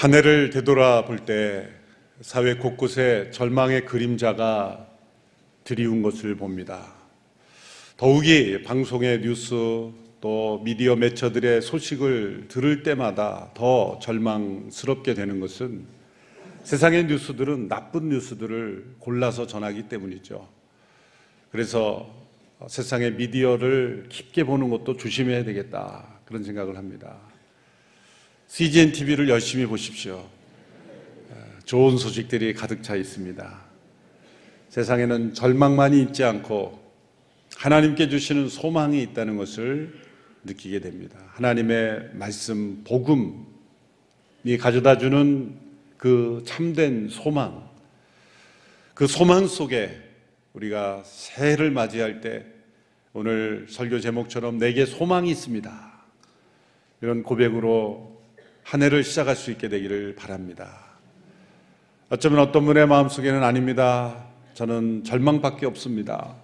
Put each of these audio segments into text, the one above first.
한 해를 되돌아볼 때 사회 곳곳에 절망의 그림자가 드리운 것을 봅니다. 더욱이 방송의 뉴스 또 미디어 매체들의 소식을 들을 때마다 더 절망스럽게 되는 것은 세상의 뉴스들은 나쁜 뉴스들을 골라서 전하기 때문이죠. 그래서 세상의 미디어를 깊게 보는 것도 조심해야 되겠다. 그런 생각을 합니다. CGN TV를 열심히 보십시오. 좋은 소식들이 가득 차 있습니다. 세상에는 절망만이 있지 않고 하나님께 주시는 소망이 있다는 것을 느끼게 됩니다. 하나님의 말씀, 복음이 가져다 주는 그 참된 소망, 그 소망 속에 우리가 새해를 맞이할 때 오늘 설교 제목처럼 내게 소망이 있습니다. 이런 고백으로 한 해를 시작할 수 있게 되기를 바랍니다. 어쩌면 어떤 분의 마음속에는 아닙니다. 저는 절망밖에 없습니다.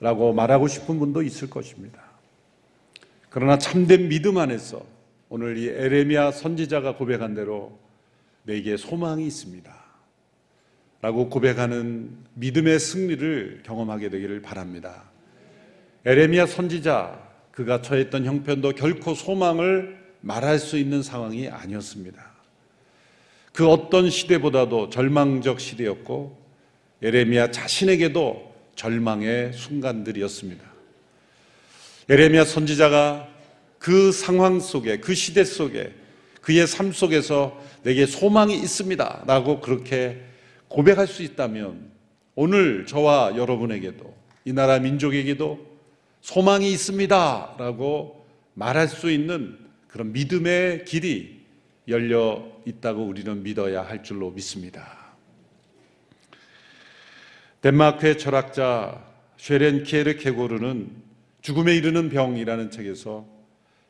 라고 말하고 싶은 분도 있을 것입니다. 그러나 참된 믿음 안에서 오늘 이 에레미야 선지자가 고백한 대로 내게 소망이 있습니다. 라고 고백하는 믿음의 승리를 경험하게 되기를 바랍니다. 에레미야 선지자 그가 처했던 형편도 결코 소망을 말할 수 있는 상황이 아니었습니다. 그 어떤 시대보다도 절망적 시대였고 예레미야 자신에게도 절망의 순간들이었습니다. 예레미야 선지자가 그 상황 속에 그 시대 속에 그의 삶 속에서 내게 소망이 있습니다. 라고 그렇게 고백할 수 있다면 오늘 저와 여러분에게도 이 나라 민족에게도 소망이 있습니다. 라고 말할 수 있는 그런 믿음의 길이 열려 있다고 우리는 믿어야 할 줄로 믿습니다. 덴마크의 철학자 쉐렌 키에르 케고르는 죽음에 이르는 병이라는 책에서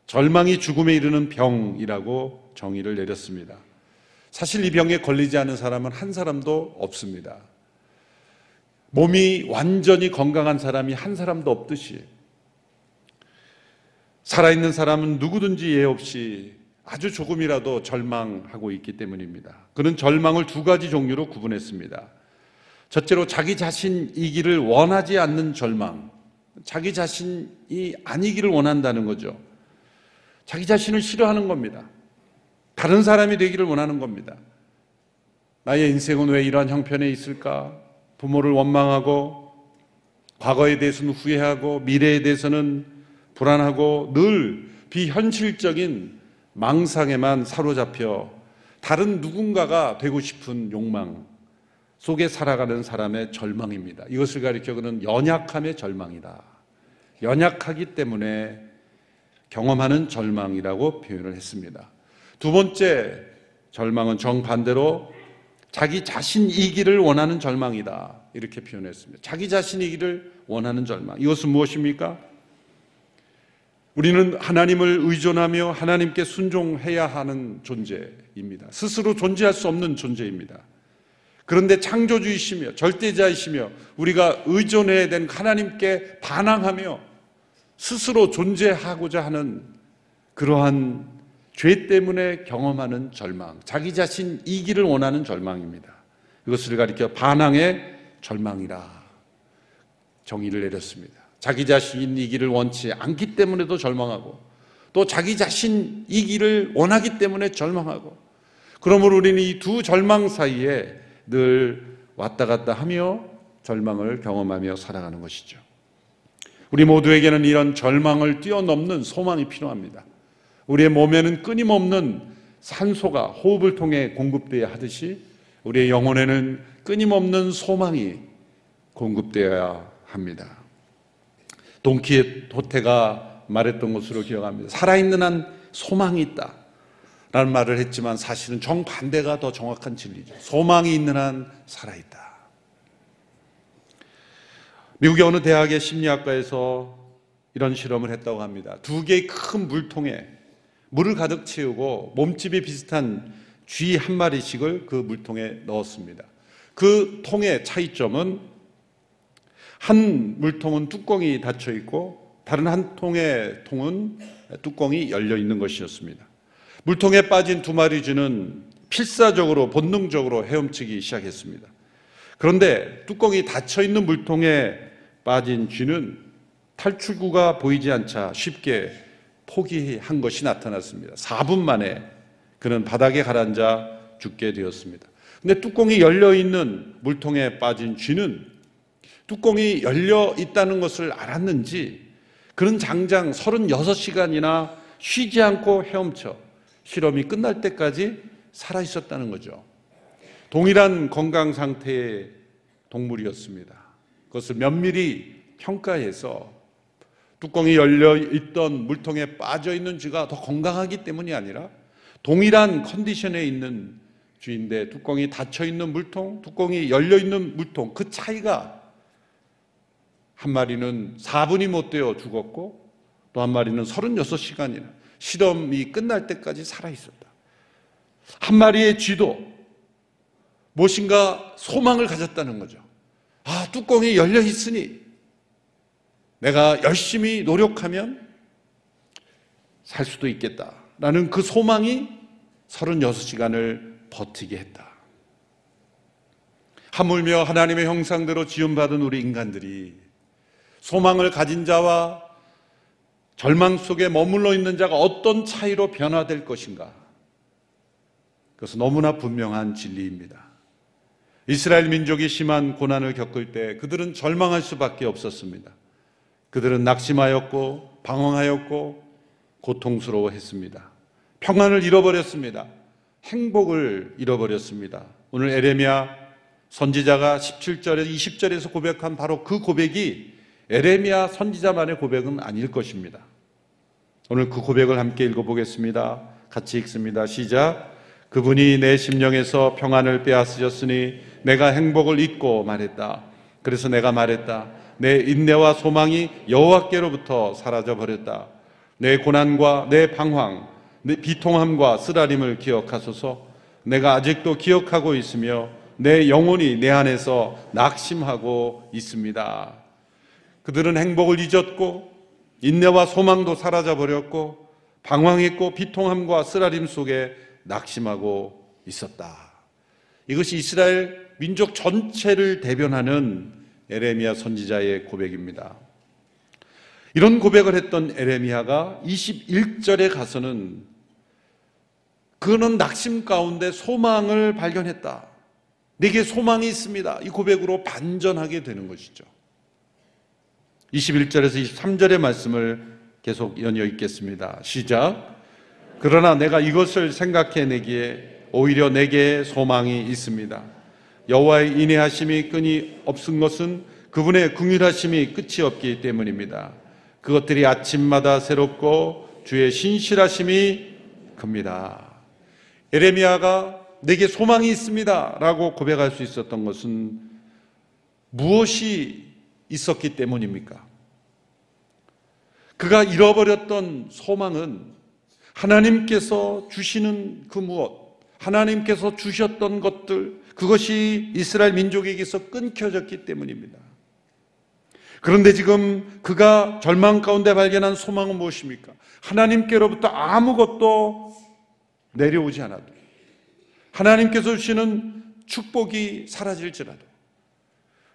절망이 죽음에 이르는 병이라고 정의를 내렸습니다. 사실 이 병에 걸리지 않은 사람은 한 사람도 없습니다. 몸이 완전히 건강한 사람이 한 사람도 없듯이 살아있는 사람은 누구든지 예 없이 아주 조금이라도 절망하고 있기 때문입니다. 그는 절망을 두 가지 종류로 구분했습니다. 첫째로 자기 자신이기를 원하지 않는 절망. 자기 자신이 아니기를 원한다는 거죠. 자기 자신을 싫어하는 겁니다. 다른 사람이 되기를 원하는 겁니다. 나의 인생은 왜 이러한 형편에 있을까? 부모를 원망하고, 과거에 대해서는 후회하고, 미래에 대해서는 불안하고, 늘 비현실적인 망상에만 사로잡혀 다른 누군가가 되고 싶은 욕망 속에 살아가는 사람의 절망입니다. 이것을 가리켜 그는 연약함의 절망이다. 연약하기 때문에 경험하는 절망이라고 표현을 했습니다. 두 번째 절망은 정반대로 자기 자신이기를 원하는 절망이다. 이렇게 표현했습니다. 자기 자신이기를 원하는 절망. 이것은 무엇입니까? 우리는 하나님을 의존하며 하나님께 순종해야 하는 존재입니다. 스스로 존재할 수 없는 존재입니다. 그런데 창조주이시며 절대자이시며 우리가 의존해야 된 하나님께 반항하며 스스로 존재하고자 하는 그러한 죄 때문에 경험하는 절망, 자기 자신 이기를 원하는 절망입니다. 이것을 가리켜 반항의 절망이라 정의를 내렸습니다. 자기 자신이기를 원치 않기 때문에도 절망하고 또 자기 자신이기를 원하기 때문에 절망하고 그러므로 우리는 이 두 절망 사이에 늘 왔다 갔다 하며 절망을 경험하며 살아가는 것이죠. 우리 모두에게는 이런 절망을 뛰어넘는 소망이 필요합니다. 우리의 몸에는 끊임없는 산소가 호흡을 통해 공급되어야 하듯이 우리의 영혼에는 끊임없는 소망이 공급되어야 합니다. 돈키호테가 말했던 것으로 기억합니다. 살아있는 한 소망이 있다. 라는 말을 했지만 사실은 정반대가 더 정확한 진리죠. 소망이 있는 한 살아있다. 미국의 어느 대학의 심리학과에서 이런 실험을 했다고 합니다. 두 개의 큰 물통에 물을 가득 채우고 몸집이 비슷한 쥐 한 마리씩을 그 물통에 넣었습니다. 그 통의 차이점은 한 물통은 뚜껑이 닫혀 있고 다른 한 통의 통은 뚜껑이 열려 있는 것이었습니다. 물통에 빠진 두 마리 쥐는 필사적으로 본능적으로 헤엄치기 시작했습니다. 그런데 뚜껑이 닫혀 있는 물통에 빠진 쥐는 탈출구가 보이지 않자 쉽게 포기한 것이 나타났습니다. 4분 만에 그는 바닥에 가라앉아 죽게 되었습니다. 근데 뚜껑이 열려 있는 물통에 빠진 쥐는 뚜껑이 열려 있다는 것을 알았는지 그는 장장 36시간이나 쉬지 않고 헤엄쳐 실험이 끝날 때까지 살아 있었다는 거죠. 동일한 건강 상태의 동물이었습니다. 그것을 면밀히 평가해서 뚜껑이 열려 있던 물통에 빠져 있는 쥐가 더 건강하기 때문이 아니라 동일한 컨디션에 있는 쥐인데 뚜껑이 닫혀 있는 물통, 뚜껑이 열려 있는 물통 그 차이가 한 마리는 4분이 못 되어 죽었고 또 한 마리는 36시간이나 실험이 끝날 때까지 살아 있었다. 한 마리의 쥐도 무엇인가 소망을 가졌다는 거죠. 아, 뚜껑이 열려 있으니 내가 열심히 노력하면 살 수도 있겠다. 라는 그 소망이 36시간을 버티게 했다. 하물며 하나님의 형상대로 지음받은 우리 인간들이 소망을 가진 자와 절망 속에 머물러 있는 자가 어떤 차이로 변화될 것인가? 그것은 너무나 분명한 진리입니다. 이스라엘 민족이 심한 고난을 겪을 때 그들은 절망할 수밖에 없었습니다. 그들은 낙심하였고 방황하였고 고통스러워했습니다. 평안을 잃어버렸습니다. 행복을 잃어버렸습니다. 오늘 에레미야 선지자가 17절에서 20절에서 고백한 바로 그 고백이 에레미야 선지자만의 고백은 아닐 것입니다. 오늘 그 고백을 함께 읽어보겠습니다. 같이 읽습니다. 시작. 그분이 내 심령에서 평안을 빼앗으셨으니 내가 행복을 잊고 말했다. 그래서 내가 말했다. 내 인내와 소망이 여호와께로부터 사라져 버렸다. 내 고난과 내 방황, 내 비통함과 쓰라림을 기억하소서. 내가 아직도 기억하고 있으며 내 영혼이 내 안에서 낙심하고 있습니다. 그들은 행복을 잊었고 인내와 소망도 사라져 버렸고 방황했고 비통함과 쓰라림 속에 낙심하고 있었다. 이것이 이스라엘 민족 전체를 대변하는 에레미야 선지자의 고백입니다. 이런 고백을 했던 에레미야가 21절에 가서는 그는 낙심 가운데 소망을 발견했다. 내게 소망이 있습니다. 이 고백으로 반전하게 되는 것이죠. 21절에서 23절의 말씀을 계속 연이어 읽겠습니다. 시작. 그러나 내가 이것을 생각해내기에 오히려 내게 소망이 있습니다. 여호와의 인내하심이 끈이 없은 것은 그분의 궁휼하심이 끝이 없기 때문입니다. 그것들이 아침마다 새롭고 주의 신실하심이 큽니다. 에레미야가 내게 소망이 있습니다라고 고백할 수 있었던 것은 무엇이 있었기 때문입니까? 그가 잃어버렸던 소망은 하나님께서 주시는 그 무엇, 하나님께서 주셨던 것들, 그것이 이스라엘 민족에게서 끊겨졌기 때문입니다. 그런데 지금 그가 절망 가운데 발견한 소망은 무엇입니까? 하나님께로부터 아무것도 내려오지 않아도 하나님께서 주시는 축복이 사라질지라도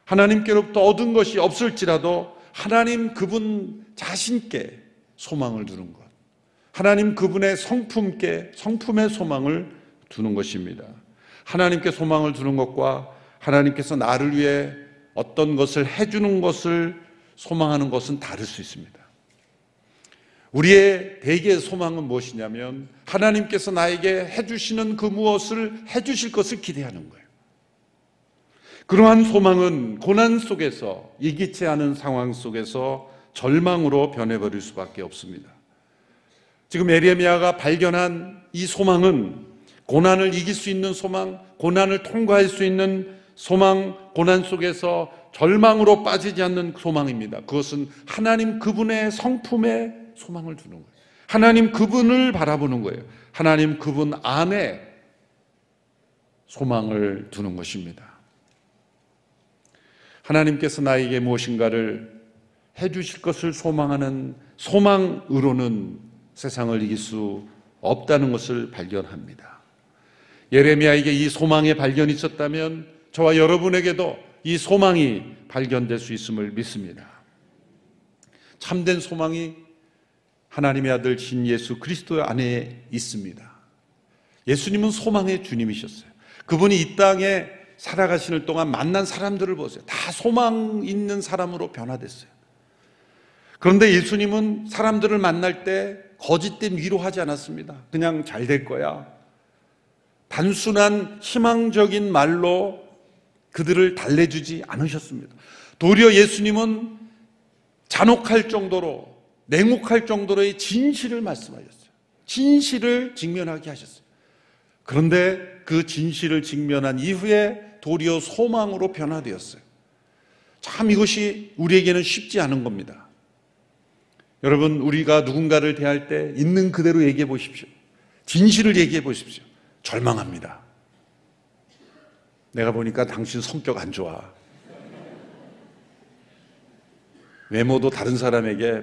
하나님께로부터 얻은 것이 없을지라도 하나님 그분 자신께 소망을 두는 것. 하나님 그분의 성품께 성품의 소망을 두는 것입니다. 하나님께 소망을 두는 것과 하나님께서 나를 위해 어떤 것을 해주는 것을 소망하는 것은 다를 수 있습니다. 우리의 대개의 소망은 무엇이냐면 하나님께서 나에게 해주시는 그 무엇을 해주실 것을 기대하는 거예요. 그러한 소망은 고난 속에서 이기치 않은 상황 속에서 절망으로 변해버릴 수밖에 없습니다. 지금 에레미야가 발견한 이 소망은 고난을 이길 수 있는 소망, 고난을 통과할 수 있는 소망, 고난 속에서 절망으로 빠지지 않는 소망입니다. 그것은 하나님 그분의 성품에 소망을 두는 거예요. 하나님 그분을 바라보는 거예요. 하나님 그분 안에 소망을 두는 것입니다. 하나님께서 나에게 무엇인가를 해 주실 것을 소망하는 소망으로는 세상을 이길 수 없다는 것을 발견합니다. 예레미야에게 이 소망의 발견이 있었다면 저와 여러분에게도 이 소망이 발견될 수 있음을 믿습니다. 참된 소망이 하나님의 아들 신 예수 그리스도 안에 있습니다. 예수님은 소망의 주님이셨어요. 그분이 이 땅에 살아가시는 동안 만난 사람들을 보세요. 다 소망 있는 사람으로 변화됐어요. 그런데 예수님은 사람들을 만날 때 거짓된 위로하지 않았습니다. 그냥 잘 될 거야. 단순한 희망적인 말로 그들을 달래주지 않으셨습니다. 도리어 예수님은 잔혹할 정도로, 냉혹할 정도로의 진실을 말씀하셨어요. 진실을 직면하게 하셨어요. 그런데 그 진실을 직면한 이후에 도리어 소망으로 변화되었어요. 참 이것이 우리에게는 쉽지 않은 겁니다. 여러분, 우리가 누군가를 대할 때 있는 그대로 얘기해 보십시오. 진실을 얘기해 보십시오. 절망합니다. 내가 보니까 당신 성격 안 좋아. 외모도 다른 사람에게